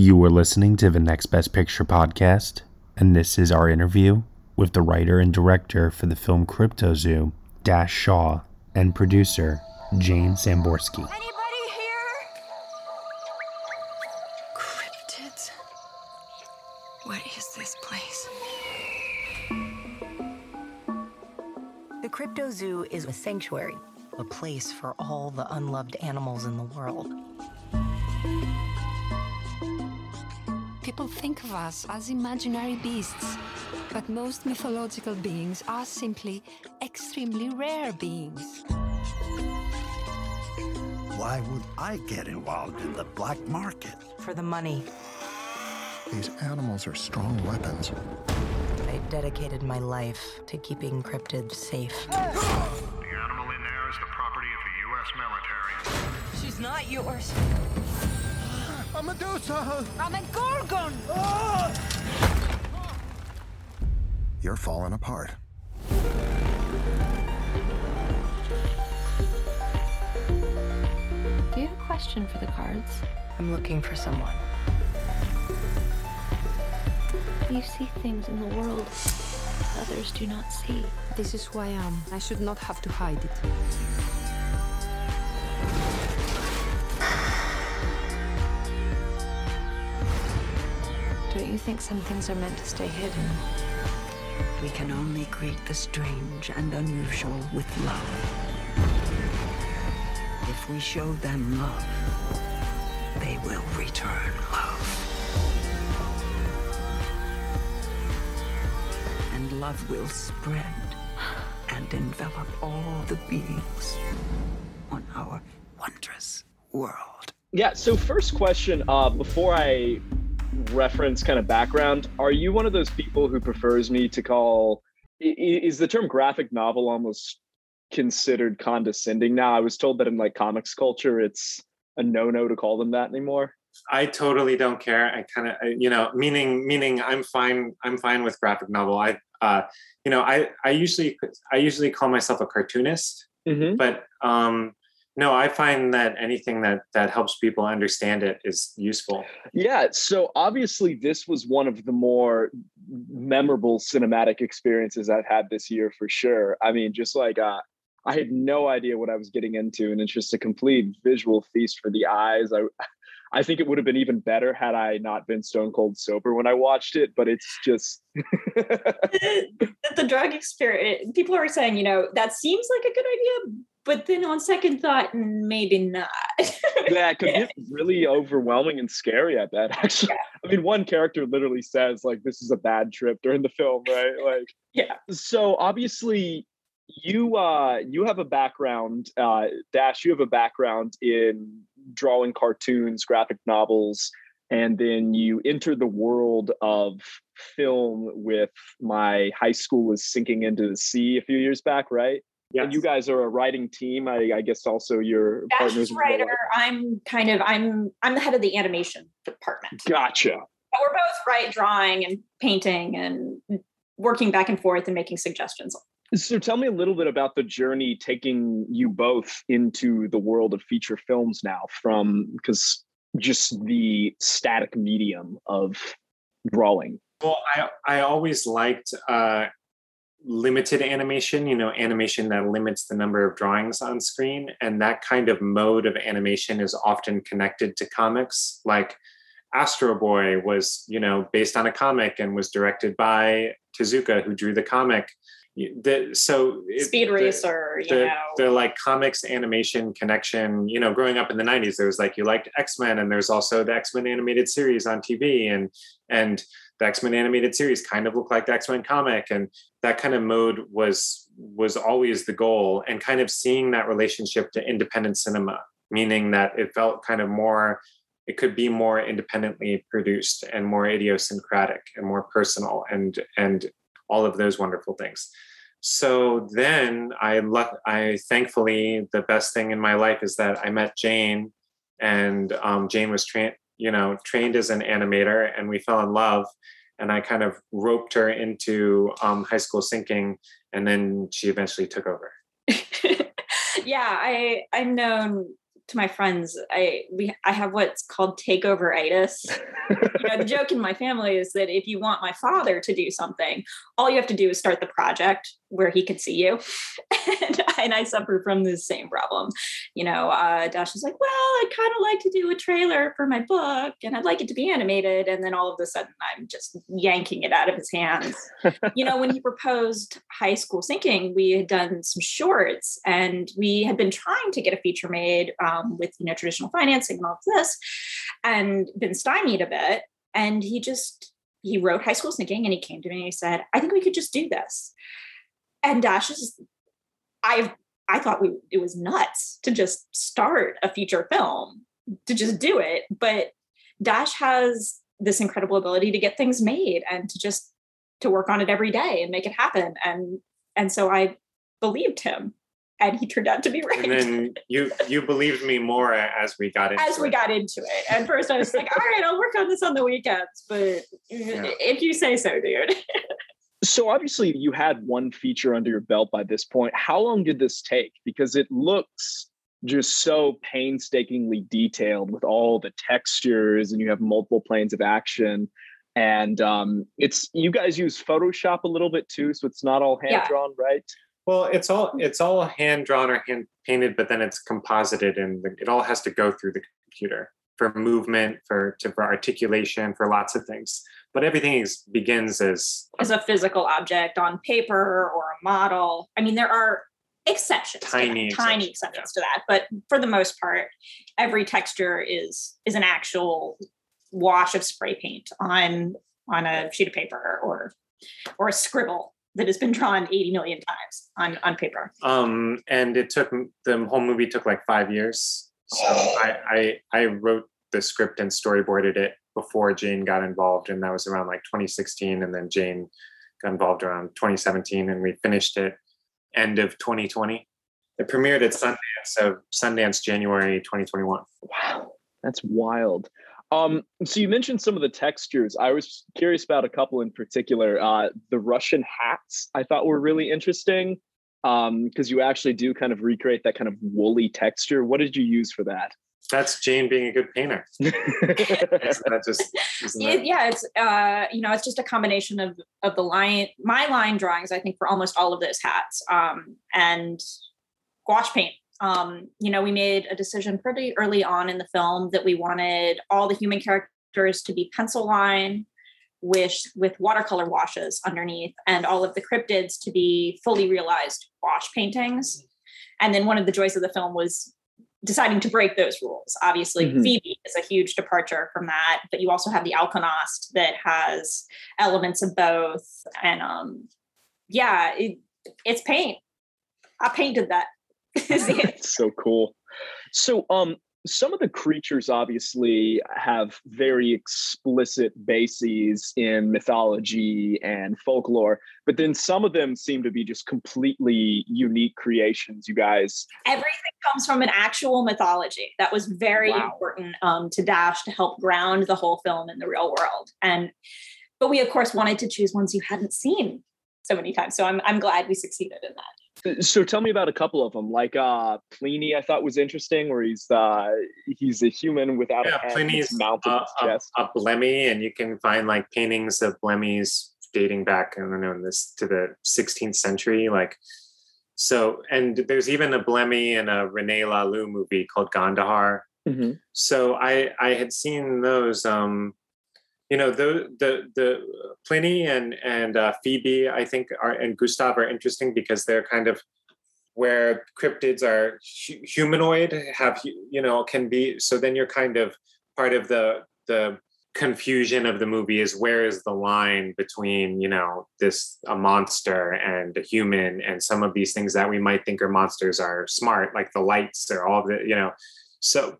You are listening to the Next Best Picture podcast, and this is our interview with the writer and director for the film Cryptozoo, Dash Shaw, and producer Jane Samborski. Anybody here? Cryptids. What is this place? The Cryptozoo is a sanctuary, a place for all the unloved animals in the world. People think of us as imaginary beasts, but most mythological beings are simply extremely rare beings. Why would I get involved in the black market? For the money, These animals are strong weapons. I dedicated my life to keeping cryptids safe. The animal in there is the property of the U.S. military. She's not yours. A Medusa! I'm a gorgon! Oh. You're falling apart. Do you have a question for the cards? I'm looking for someone. You see things in the world others do not see. This is who I am. Um, I should not have to hide it. Think some things are meant to stay hidden? We can only greet the strange and unusual with love. If we show them love, they will return love. And love will spread and envelop all the beings on our wondrous world. Yeah. So first question, uh, before I reference kind of background, are you one of those people who prefers me to call? Is the term graphic novel almost considered condescending now? I was told that in like comics culture, it's a no-no to call them that anymore. I totally don't care. I kind of, you know, meaning meaning I'm fine. I'm fine with graphic novel. I, uh, you know, I I usually I usually call myself a cartoonist, but um, no, I find that anything that that helps people understand it is useful. Yeah. So obviously, this was one of the more memorable cinematic experiences I've had this year for sure. I mean, just like uh, I had no idea what I was getting into, and it's just a complete visual feast for the eyes. I, I think it would have been even better had I not been stone cold sober when I watched it. But it's just the drug experience people are saying you know that seems like a good idea but then on second thought maybe not that could get really overwhelming and scary. I bet. Actually, I mean, one character literally says like, "This is a bad trip" during the film, right? Like, yeah. So obviously, you uh, you have a background, uh, Dash. You have a background in drawing cartoons, graphic novels, and then you enter the world of film with my high school was sinking into the sea a few years back, right? Yeah. And you guys are a writing team. I, I guess also your Dash partners. is writer i'm kind of i'm i'm the head of the animation department Gotcha. but we're both right drawing and painting and working back and forth and making suggestions So tell me a little bit about the journey taking you both into the world of feature films now from because just the static medium of drawing. Well, I I always liked uh, limited animation. You know, animation that limits the number of drawings on screen, and that kind of mode of animation is often connected to comics. Like Astro Boy was, you know, based on a comic and was directed by Tezuka, who drew the comic. The, so it, Speed Racer, the, you know, the like comics animation connection. You know, growing up in the '90s, there was like you liked X Men, and there's also the X Men animated series on TV, and and the X Men animated series kind of looked like the X Men comic, and that kind of mode was was always the goal, and kind of seeing that relationship to independent cinema, meaning that it felt kind of more it could be more independently produced and more idiosyncratic and more personal and and all of those wonderful things. So then i luck i thankfully the best thing in my life is that i met jane and um, jane was trained you know trained as an animator and we fell in love and i kind of roped her into um, high school sinking and then she eventually took over yeah i i've known to my friends, I we I have what's called takeover itis. you know, the joke in my family is that if you want my father to do something, all you have to do is start the project where he could see you. and, and, I suffer from the same problem. You know, uh, Dash is like, well, I'd kind of like to do a trailer for my book and I'd like it to be animated. And then all of a sudden I'm just yanking it out of his hands. you know, when he proposed high school sinking, we had done some shorts and we had been trying to get a feature made um, with, you know, traditional financing and all of this and been stymied a bit. And he just, he wrote high school sinking and he came to me and he said, I think we could just do this and Dash is I I thought we it was nuts to just start a feature film to just do it, but Dash has this incredible ability to get things made and to just to work on it every day and make it happen and and so I believed him and he turned out to be right. And then you you believed me more as we got into as we it. got into it. At first, I was like, "All right, I'll work on this on the weekends," but yeah. if you say so, dude. so obviously you had one feature under your belt by this point. How long did this take? Because it looks just so painstakingly detailed with all the textures and you have multiple planes of action. And um, it's you guys use photoshop a little bit too so it's not all hand drawn yeah. right? Well it's all it's all hand drawn or hand painted but then it's composited and it all has to go through the computer for movement for to, for articulation for lots of things but everything is, begins as as a physical object on paper or a model. I mean, there are exceptions, tiny, exceptions, tiny exceptions yeah. to that, but for the most part, every texture is is an actual wash of spray paint on on a sheet of paper or or a scribble that has been drawn 80 million times on on paper. Um, and it took the whole movie took like five years. So I, I I wrote the script and storyboarded it before Jane got involved, and that was around like 2016. And then Jane got involved around 2017, and we finished it end of 2020. It premiered at Sundance, so Sundance January 2021. Wow, that's wild. Um, so you mentioned some of the textures. I was curious about a couple in particular. Uh, the Russian hats I thought were really interesting because um, you actually do kind of recreate that kind of woolly texture. What did you use for that? That's Jane being a good painter. that just it, yeah, it's uh, you know, it's just a combination of of the line, my line drawings. I think for almost all of those hats, um, and gouache paint. Um, you know, we made a decision pretty early on in the film that we wanted all the human characters to be pencil line with with watercolor washes underneath, and all of the cryptids to be fully realized gouache paintings. And then one of the joys of the film was deciding to break those rules. Obviously, mm-hmm. Phoebe is a huge departure from that, but you also have the Alkonost that has elements of both. And um, yeah, it, it's paint. I painted that. it's so cool. So um some of the creatures obviously have very explicit bases in mythology and folklore, but then some of them seem to be just completely unique creations, you guys. Everything comes from an actual mythology. That was very wow. important um, to Dash to help ground the whole film in the real world. And but we of course wanted to choose ones you hadn't seen so many times. So I'm I'm glad we succeeded in that. So tell me about a couple of them. Like uh Pliny, I thought was interesting, where he's uh he's a human without yeah, a head. Pliny's mounted uh, a, a Blemmey, and you can find like paintings of Blemmies dating back, I don't know, in this to the 16th century. Like so, and there's even a Blemmy in a Rene Laloux movie called Gandahar, Mm-hmm. So I I had seen those. Um, you know the the the Pliny and and uh, Phoebe I think are and Gustav are interesting because they're kind of where cryptids are humanoid have you know can be so then you're kind of part of the the confusion of the movie is where is the line between you know this a monster and a human and some of these things that we might think are monsters are smart like the lights or all the you know so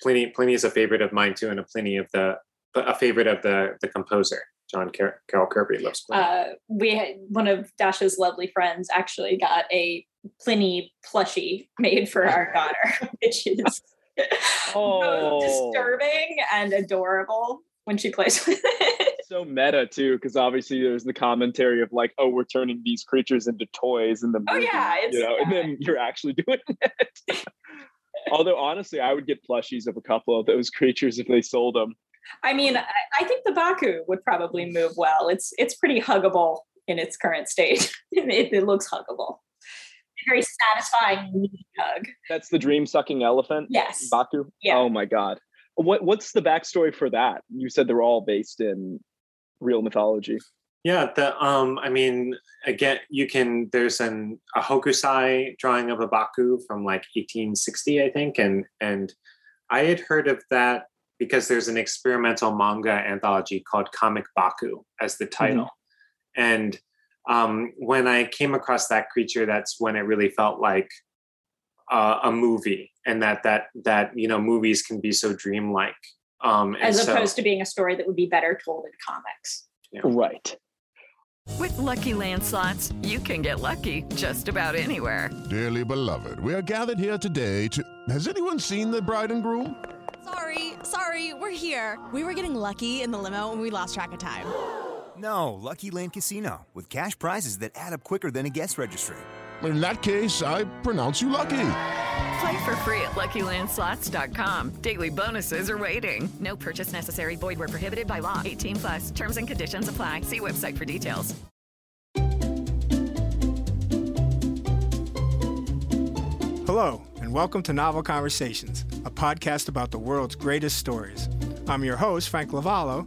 pliny pliny is a favorite of mine too and a pliny of the a favorite of the the composer john Car- carroll kirby loves pliny. Uh, we had, one of dash's lovely friends actually got a pliny plushie made for our daughter which is oh. disturbing and adorable when she plays with it. So meta too, because obviously there's the commentary of like, oh, we're turning these creatures into toys in the oh, movie. Oh yeah, you know, yeah. and then you're actually doing it. Although honestly, I would get plushies of a couple of those creatures if they sold them. I mean, I think the Baku would probably move well. It's it's pretty huggable in its current state. it, it looks huggable very satisfying hug. That's the dream sucking elephant. Yes. Baku. Yeah. Oh my god. What what's the backstory for that? You said they're all based in real mythology. Yeah, the um, I mean, again, you can. There's an a Hokusai drawing of a Baku from like 1860, I think, and and I had heard of that because there's an experimental manga anthology called Comic Baku as the title, mm-hmm. and um, when I came across that creature, that's when it really felt like uh, a movie, and that that that you know movies can be so dreamlike, um, as opposed so, to being a story that would be better told in comics. Yeah. Right. With lucky landslots, you can get lucky just about anywhere. Dearly beloved, we are gathered here today to. Has anyone seen the bride and groom? Sorry, sorry, we're here. We were getting lucky in the limo, and we lost track of time. No, Lucky Land Casino, with cash prizes that add up quicker than a guest registry. In that case, I pronounce you lucky. Play for free at LuckyLandSlots.com. Daily bonuses are waiting. No purchase necessary. Void where prohibited by law. 18 plus. Terms and conditions apply. See website for details. Hello, and welcome to Novel Conversations, a podcast about the world's greatest stories. I'm your host, Frank Lavallo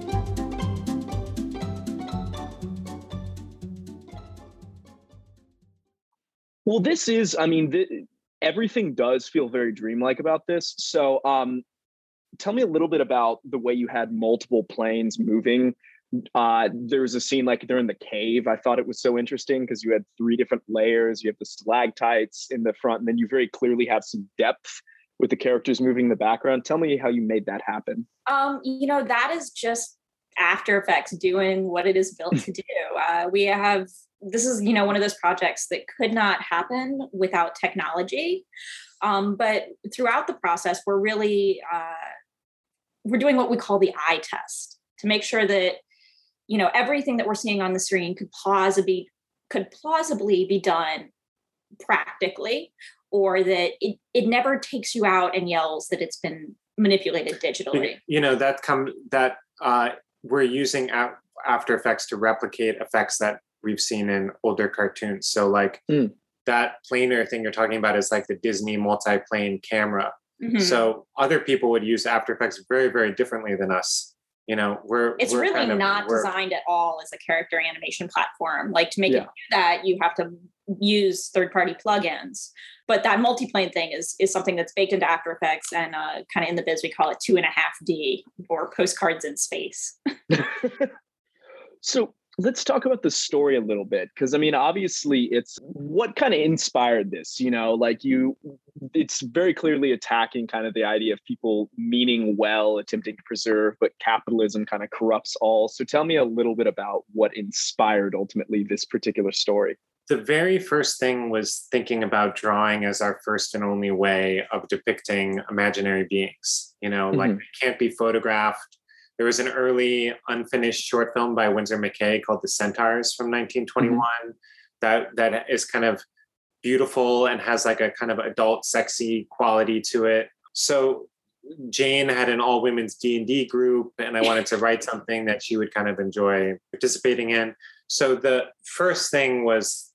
Well, this is, I mean, th- everything does feel very dreamlike about this. So, um, tell me a little bit about the way you had multiple planes moving. Uh, there was a scene like they're in the cave. I thought it was so interesting because you had three different layers. You have the stalactites in the front, and then you very clearly have some depth with the characters moving in the background. Tell me how you made that happen. Um, you know, that is just After Effects doing what it is built to do. Uh, we have this is you know one of those projects that could not happen without technology. Um, but throughout the process we're really uh, we're doing what we call the eye test to make sure that you know everything that we're seeing on the screen could plausibly could plausibly be done practically or that it, it never takes you out and yells that it's been manipulated digitally. You know that come that uh, we're using after effects to replicate effects that we've seen in older cartoons. So like mm. that planar thing you're talking about is like the Disney multi-plane camera. Mm-hmm. So other people would use After Effects very, very differently than us. You know, we're it's we're really kind of, not designed at all as a character animation platform. Like to make yeah. it do that, you have to use third-party plugins. But that multi-plane thing is is something that's baked into After Effects, and uh, kind of in the biz we call it two and a half D or postcards in space. so let's talk about the story a little bit because i mean obviously it's what kind of inspired this you know like you it's very clearly attacking kind of the idea of people meaning well attempting to preserve but capitalism kind of corrupts all so tell me a little bit about what inspired ultimately this particular story the very first thing was thinking about drawing as our first and only way of depicting imaginary beings. You know, mm-hmm. like they can't be photographed. There was an early unfinished short film by Winsor McCay called The Centaurs from 1921 mm-hmm. that that is kind of beautiful and has like a kind of adult sexy quality to it. So Jane had an all women's D&D group and I wanted to write something that she would kind of enjoy participating in. So the first thing was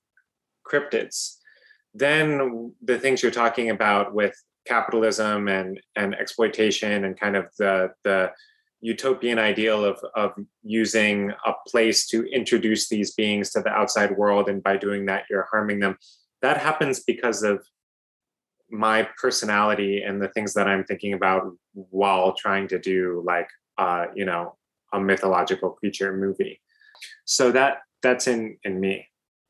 cryptids. Then the things you're talking about with capitalism and and exploitation and kind of the the utopian ideal of of using a place to introduce these beings to the outside world and by doing that you're harming them that happens because of my personality and the things that I'm thinking about while trying to do like uh, you know a mythological creature movie. So that that's in in me.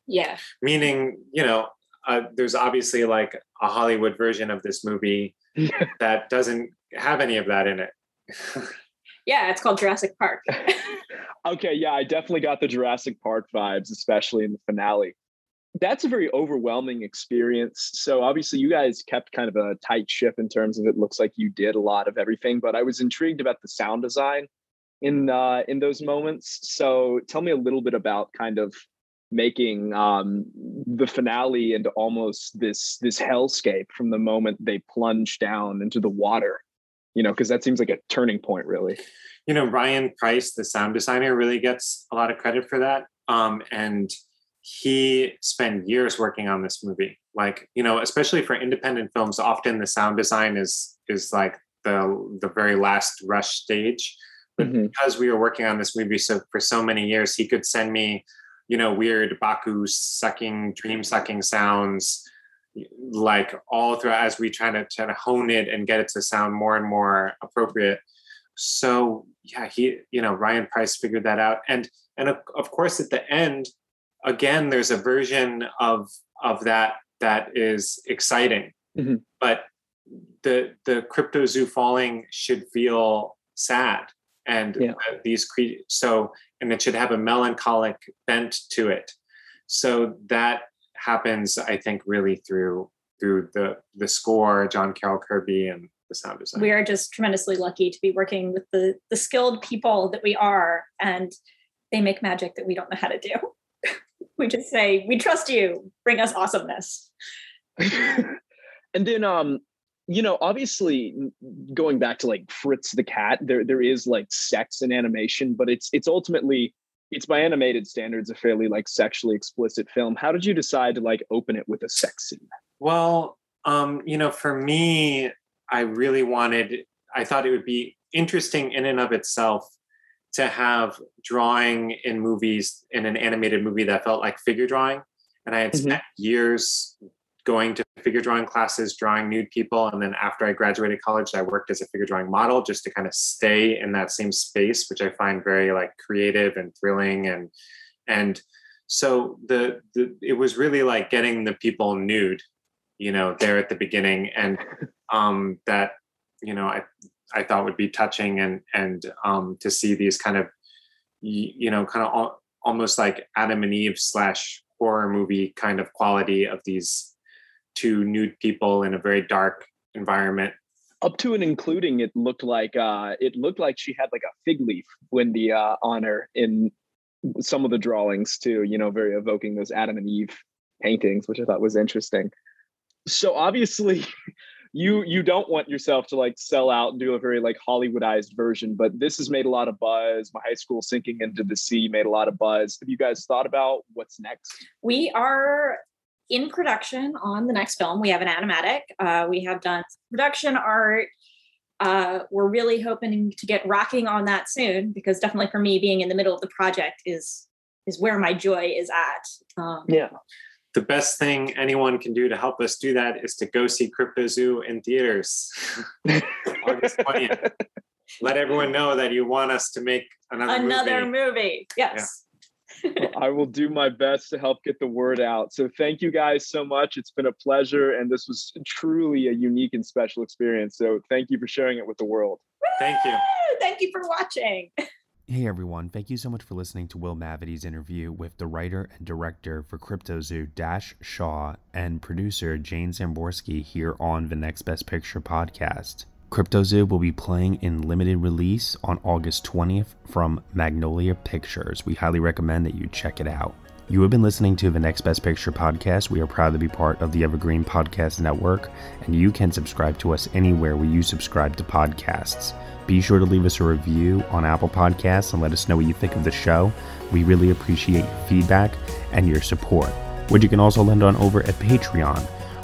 Yeah. Meaning, you know, uh, there's obviously like a Hollywood version of this movie that doesn't have any of that in it. yeah, it's called Jurassic Park. okay, yeah, I definitely got the Jurassic Park vibes, especially in the finale that's a very overwhelming experience. So obviously you guys kept kind of a tight ship in terms of it looks like you did a lot of everything, but I was intrigued about the sound design in uh in those moments. So tell me a little bit about kind of making um the finale into almost this this hellscape from the moment they plunge down into the water. You know, because that seems like a turning point really. You know, Ryan Price, the sound designer, really gets a lot of credit for that. Um and he spent years working on this movie like you know especially for independent films often the sound design is is like the the very last rush stage but mm-hmm. because we were working on this movie so for so many years he could send me you know weird baku sucking dream sucking sounds like all throughout as we try to try to hone it and get it to sound more and more appropriate so yeah he you know ryan price figured that out and and of, of course at the end again there's a version of of that that is exciting mm-hmm. but the the Cryptozoo falling should feel sad and yeah. these cre- so and it should have a melancholic bent to it so that happens i think really through through the the score john carroll kirby and the sound design. We are just tremendously lucky to be working with the the skilled people that we are and they make magic that we don't know how to do. We just say, we trust you, bring us awesomeness. and then um you know obviously going back to like fritz the cat there there is like sex and animation but it's it's ultimately it's by animated standards a fairly like sexually explicit film how did you decide to like open it with a sex scene well um you know for me i really wanted i thought it would be interesting in and of itself to have drawing in movies in an animated movie that felt like figure drawing. And I had mm-hmm. spent years going to figure drawing classes, drawing nude people. And then after I graduated college, I worked as a figure drawing model just to kind of stay in that same space, which I find very like creative and thrilling. And, and so the, the, it was really like getting the people nude, you know, there at the beginning. And, um, that, you know, I, I thought would be touching and and um, to see these kind of you know kind of al- almost like Adam and Eve slash horror movie kind of quality of these two nude people in a very dark environment. Up to and including, it looked like uh, it looked like she had like a fig leaf Wendy uh, on her in some of the drawings too. You know, very evoking those Adam and Eve paintings, which I thought was interesting. So obviously, you you don't want yourself to like sell out and do a very like hollywoodized version but this has made a lot of buzz my high school sinking into the sea made a lot of buzz have you guys thought about what's next we are in production on the next film we have an animatic uh, we have done production art uh, we're really hoping to get rocking on that soon because definitely for me being in the middle of the project is is where my joy is at um, yeah the best thing anyone can do to help us do that is to go see Cryptozoo in theaters August 20th. Let everyone know that you want us to make another, another movie. movie. Yes. Yeah. Well, I will do my best to help get the word out. So thank you guys so much. It's been a pleasure. And this was truly a unique and special experience. So thank you for sharing it with the world. Thank you. Thank you for watching. Hey everyone, thank you so much for listening to Will Mavity's interview with the writer and director for CryptoZoo, Dash Shaw, and producer Jane Samborski here on the Next Best Picture podcast. CryptoZoo will be playing in limited release on August 20th from Magnolia Pictures. We highly recommend that you check it out. You have been listening to the Next Best Picture podcast. We are proud to be part of the Evergreen Podcast Network, and you can subscribe to us anywhere where you subscribe to podcasts. Be sure to leave us a review on Apple Podcasts and let us know what you think of the show. We really appreciate your feedback and your support, which you can also lend on over at Patreon.